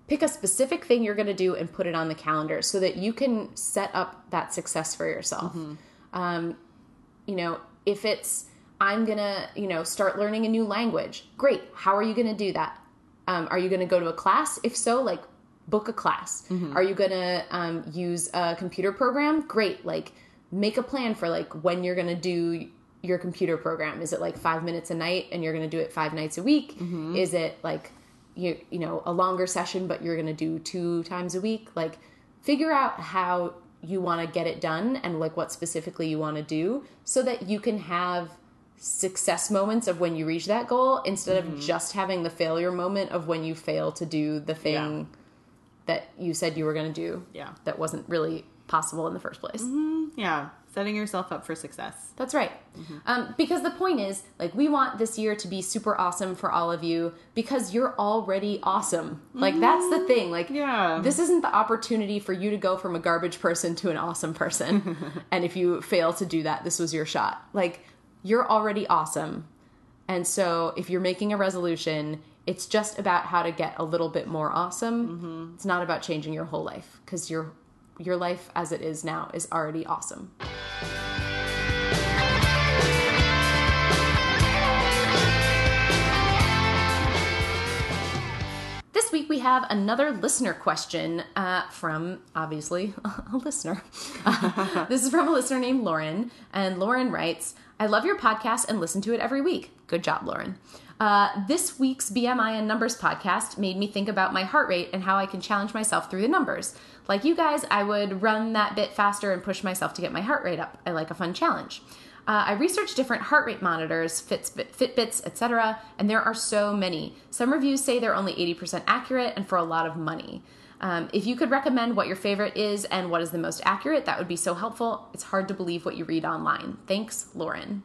pick a specific thing you're going to do and put it on the calendar so that you can set up that success for yourself. Um, you know, if it's I'm gonna, you know, start learning a new language. Great. How are you gonna do that? Um, are you gonna go to a class? If so, like book a class. Are you gonna um, use a computer program? Great. Like make a plan for like when you're gonna do your computer program. Is it like five minutes a night and you're gonna do it five nights a week? Is it like you you know a longer session but you're gonna do two times a week? Like figure out how you want to get it done and like what specifically you want to do so that you can have success moments of when you reach that goal instead of mm-hmm. just having the failure moment of when you fail to do the thing that you said you were going to do Yeah. that wasn't really possible in the first place. Mm-hmm. Yeah, setting yourself up for success. That's right. Mm-hmm. Um, because the point is, like, we want this year to be super awesome for all of you because you're already awesome. Like, that's the thing. Like, Yeah. this isn't the opportunity for you to go from a garbage person to an awesome person. *laughs* and if you fail to do that, this was your shot. Like, you're already awesome. And so, if you're making a resolution, it's just about how to get a little bit more awesome. It's not about changing your whole life because your your life as it is now is already awesome. This week we have another listener question uh, from obviously *laughs* a listener. *laughs* This is from a listener named Lauren, and Lauren writes, "I love your podcast and listen to it every week. Good job, Lauren." Uh, this week's BMI and Numbers podcast made me think about my heart rate and how I can challenge myself through the numbers. Like you guys, I would run that bit faster and push myself to get my heart rate up. I like a fun challenge. Uh, I researched different heart rate monitors, Fitbit, Fitbits, etc., and there are so many. Some reviews say they're only 80% accurate and for a lot of money. Um, if you could recommend what your favorite is and what is the most accurate, that would be so helpful. It's hard to believe what you read online. Thanks, Lauren.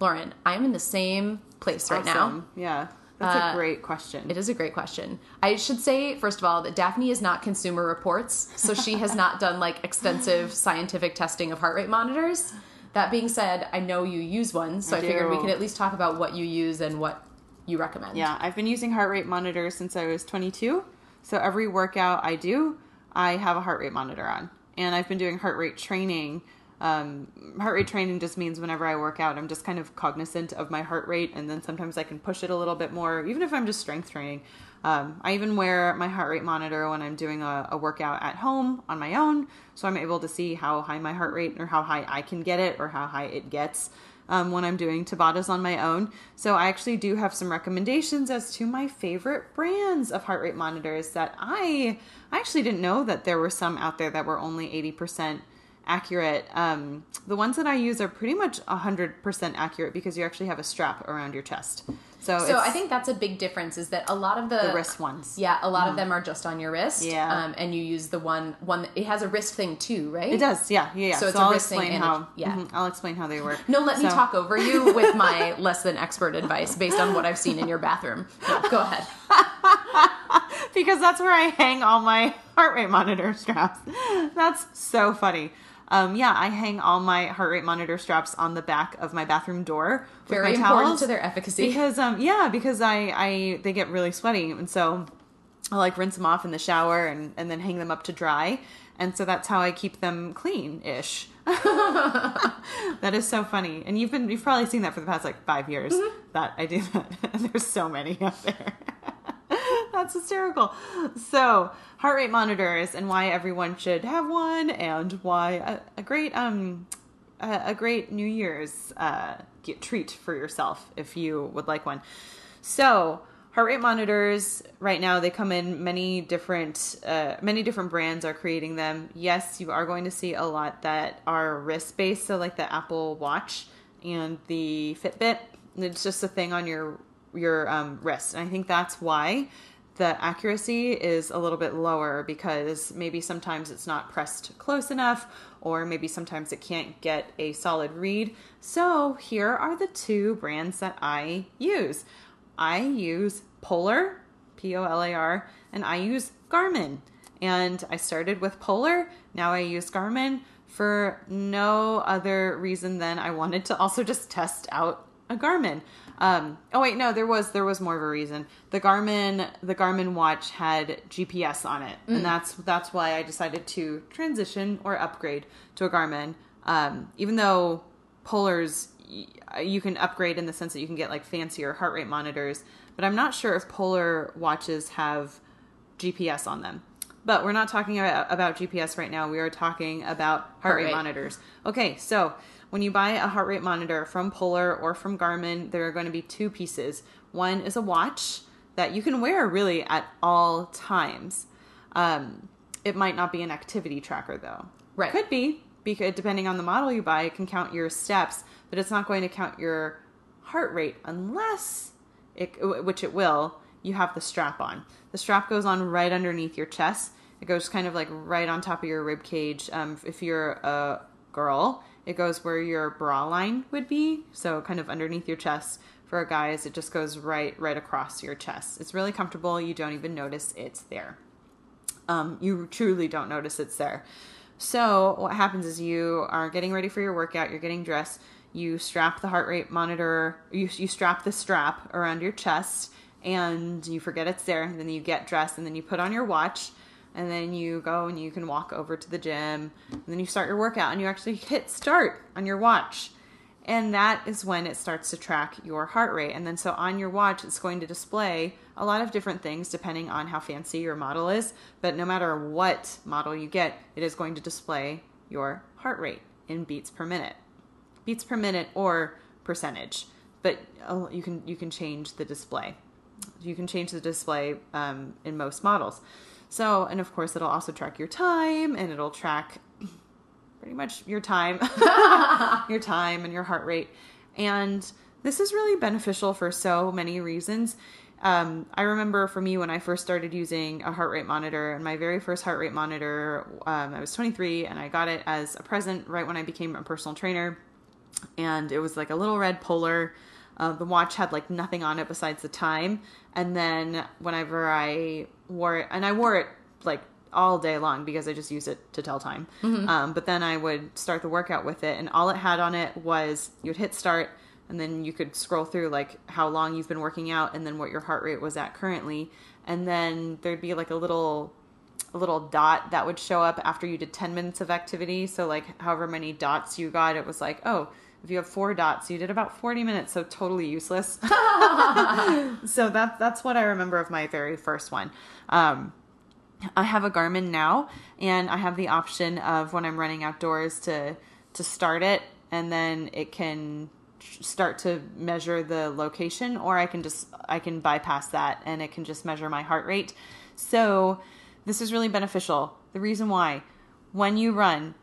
Lauren, I'm in the same place right now. Awesome. Yeah. That's a great question. It is a great question. I should say, first of all, that Daphne is not Consumer Reports, so she has not *laughs* done like extensive scientific testing of heart rate monitors. That being said, I know you use one, so I, I figured we could at least talk about what you use and what you recommend. Yeah, I've been using heart rate monitors since I was 22. So every workout I do, I have a heart rate monitor on. And I've been doing heart rate training. Um, heart rate training just means whenever I work out, I'm just kind of cognizant of my heart rate. And then sometimes I can push it a little bit more, even if I'm just strength training. Um, I even wear my heart rate monitor when I'm doing a, a workout at home on my own. So I'm able to see how high my heart rate or how high I can get it or how high it gets um, when I'm doing Tabatas on my own. So I actually do have some recommendations as to my favorite brands of heart rate monitors that I I actually didn't know that there were some out there that were only 80% accurate. Um, the ones that I use are pretty much 100% accurate because you actually have a strap around your chest. So, So I think that's a big difference is that a lot of the, the wrist ones. yeah, a lot of them are just on your wrist. Yeah. Um, and you use the one one that, it has a wrist thing too, right? It does, yeah, yeah, yeah. So it's a I'll wrist thing explain and a- how. yeah. mhm, I'll explain how they work. No, let me talk over you *laughs* with my less than expert advice based on what I've seen in your bathroom. No, go ahead. *laughs* because that's where I hang all my heart rate monitor straps. That's so funny. Um, yeah, I hang all my heart rate monitor straps on the back of my bathroom door. With Very my important to their efficacy. because um, yeah, because I I they get really sweaty, and so I like rinse them off in the shower and and then hang them up to dry, and so that's how I keep them clean ish. *laughs* that is so funny, and you've been you've probably seen that for the past like five years Mm-hmm. that I do that. *laughs* There's so many out there. *laughs* That's hysterical. So, heart rate monitors and why everyone should have one, and why a, a great um a, a great New Year's uh, get treat for yourself if you would like one. So, heart rate monitors right now they come in many different uh, many different brands are creating them. Yes, you are going to see a lot that are wrist based, so like the Apple Watch and the Fitbit. It's just a thing on your your um, wrist, and I think that's why the accuracy is a little bit lower because maybe sometimes it's not pressed close enough or maybe sometimes it can't get a solid read. So, here are the two brands that I use. I use Polar, P O L A R, and I use Garmin. And I started with Polar, now I use Garmin for no other reason than I wanted to also just test out a Garmin. Um, oh wait, no, there was there was more of a reason. The Garmin the Garmin watch had GPS on it, and that's that's why I decided to transition or upgrade to a Garmin. Um, even though Polar's you can upgrade in the sense that you can get like fancier heart rate monitors, but I'm not sure if Polar watches have GPS on them. But we're not talking about, about GPS right now. We are talking about heart, Heart rate rate. monitors. Okay, so when you buy a heart rate monitor from Polar or from Garmin, there are going to be two pieces. One is a watch that you can wear really at all times. Um, it might not be an activity tracker though. Right. Could be because depending on the model you buy, it can count your steps, but it's not going to count your heart rate unless it, which it will, you have the strap on. The strap goes on right underneath your chest. It goes kind of like right on top of your rib cage. Um, if you're a girl, it goes where your bra line would be, so kind of underneath your chest. For guys, it just goes right right across your chest. It's really comfortable. You don't even notice it's there. Um, you truly don't notice it's there. So what happens is you are getting ready for your workout. You're getting dressed. You strap the heart rate monitor. You you strap the strap around your chest, and you forget it's there. And then you get dressed, and then you put on your watch, and then you go and you can walk over to the gym. And then you start your workout, and you actually hit start on your watch. And that is when it starts to track your heart rate. And then so on your watch, it's going to display a lot of different things depending on how fancy your model is. But no matter what model you get, it is going to display your heart rate in beats per minute. Beats per minute or percentage. But uh, you can you can change the display. You can change the display um, in most models. So, and of course, it'll also track your time and it'll track pretty much your time, *laughs* your time and your heart rate. And this is really beneficial for so many reasons. Um, I remember for me when I first started using a heart rate monitor, and my very first heart rate monitor, um, I was 23 and I got it as a present right when I became a personal trainer. And it was like a little red polar. Uh, the watch had like nothing on it besides the time. And then whenever I wore it, and I wore it like all day long because I just used it to tell time. Um, but then I would start the workout with it, and all it had on it was you'd hit start, and then you could scroll through like how long you've been working out, and then what your heart rate was at currently, and then there'd be like a little a little dot that would show up after you did 10 minutes of activity. So, like, however many dots you got, it was like, oh, if you have four dots, you did about 40 minutes, so totally useless. *laughs* so, that, that's what I remember of my very first one. Um, I have a Garmin now, and I have the option of when I'm running outdoors to to start it, and then it can start to measure the location, or I can just I can bypass that, and it can just measure my heart rate. So this is really beneficial. The reason why, when you run,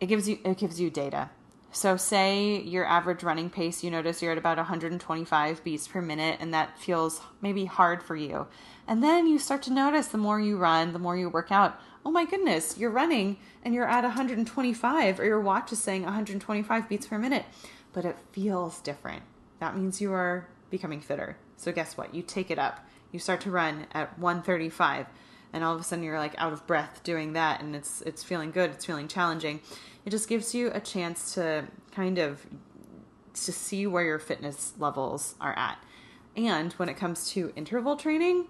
it gives you it gives you data. So say your average running pace, you notice you're at about 125 beats per minute and that feels maybe hard for you. And then you start to notice the more you run, the more you work out, oh my goodness, you're running and you're at 125 or your watch is saying 125 beats per minute, but it feels different. That means you are becoming fitter. So guess what? You take it up. You start to run at 135 and all of a sudden you're like out of breath doing that and it's it's feeling good, it's feeling challenging. It just gives you a chance to kind of to see where your fitness levels are at. And when it comes to interval training,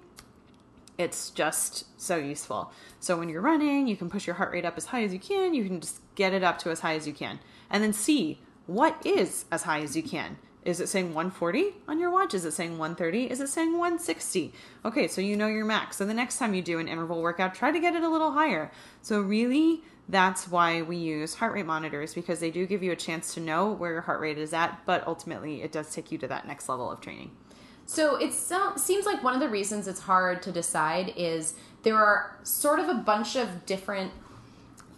it's just so useful. So when you're running, you can push your heart rate up as high as you can. You can just get it up to as high as you can. And then see what is as high as you can. Is it saying 140 on your watch? Is it saying 130? Is it saying 160? Okay, so you know your max. So the next time you do an interval workout, try to get it a little higher. So really, that's why we use heart rate monitors because they do give you a chance to know where your heart rate is at, but ultimately it does take you to that next level of training. So it seems like one of the reasons it's hard to decide is there are sort of a bunch of different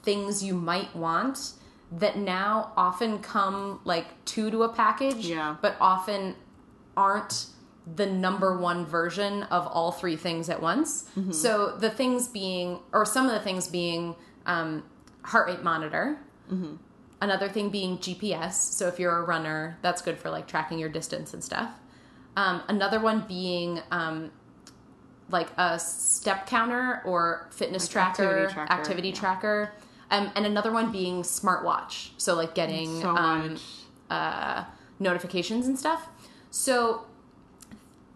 things you might want that now often come like two to a package, Yeah. but often aren't the number one version of all three things at once. So the things being, or some of the things being, um, heart rate monitor. Another thing being GPS. So if you're a runner, that's good for like tracking your distance and stuff. Um, another one being um, like a step counter or fitness Like tracker, activity tracker, activity yeah. tracker. Um, and another one being smartwatch. So like getting So um, uh, notifications and stuff. So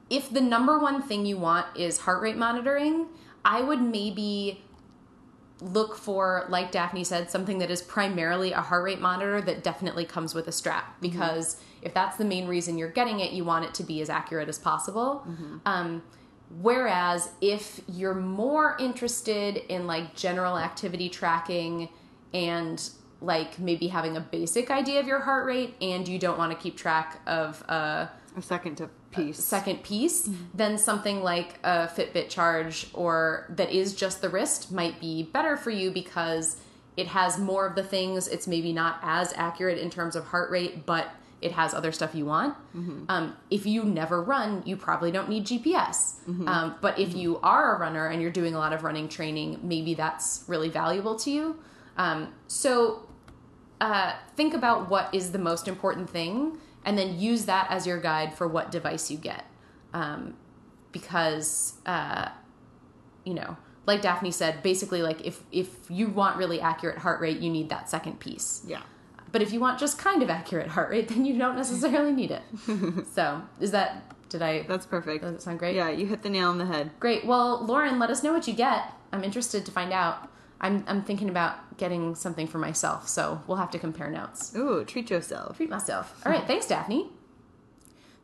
if the number one thing you want is heart rate monitoring, I would maybe look for, like Daphne said, something that is primarily a heart rate monitor that definitely comes with a strap. Because if that's the main reason you're getting it, you want it to be as accurate as possible. Um, whereas if you're more interested in like general activity tracking and like maybe having a basic idea of your heart rate and you don't want to keep track of uh, A second to piece. second piece, then something like a Fitbit charge or that is just the wrist might be better for you because it has more of the things. It's maybe not as accurate in terms of heart rate, but it has other stuff you want. Um, if you never run, you probably don't need GPS. Um, but if you are a runner and you're doing a lot of running training, maybe that's really valuable to you. Um, so uh, think about what is the most important thing and then use that as your guide for what device you get um, because uh, you know like daphne said basically like if if you want really accurate heart rate you need that second piece yeah. But if you want just kind of accurate heart rate *laughs* then you don't necessarily need it *laughs* so is that did i That's perfect. does that sound great Yeah, you hit the nail on the head. great well lauren let us know what you get i'm interested to find out i'm, I'm thinking about getting something for myself so we'll have to compare notes Ooh, treat yourself. treat myself. All right, thanks, Daphne.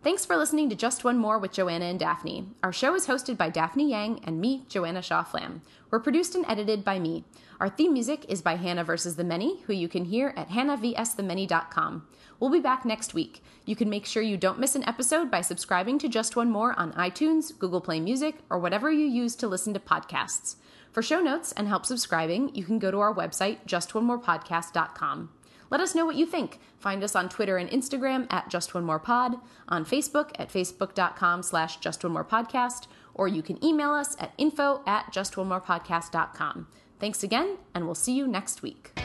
Thanks for listening to Just One More with Joanna and Daphne. Our show is hosted by Daphne Yang and me, Joanna Shaw Flam. We're produced and edited by me. Our theme music is by Hannah vs. the Many, who you can hear at hannahvsthemany.com. We'll be back next week. You can make sure you don't miss an episode by subscribing to Just One More on iTunes, Google Play Music, or whatever you use to listen to podcasts. For show notes and help subscribing, you can go to our website, justonemorepodcast.com. Let us know what you think. Find us on Twitter and Instagram at Just One More Pod, on Facebook at facebook.com slash Just One More Podcast, or you can email us at info at Just One More justonemorepodcast.com. Thanks again, and we'll see you next week.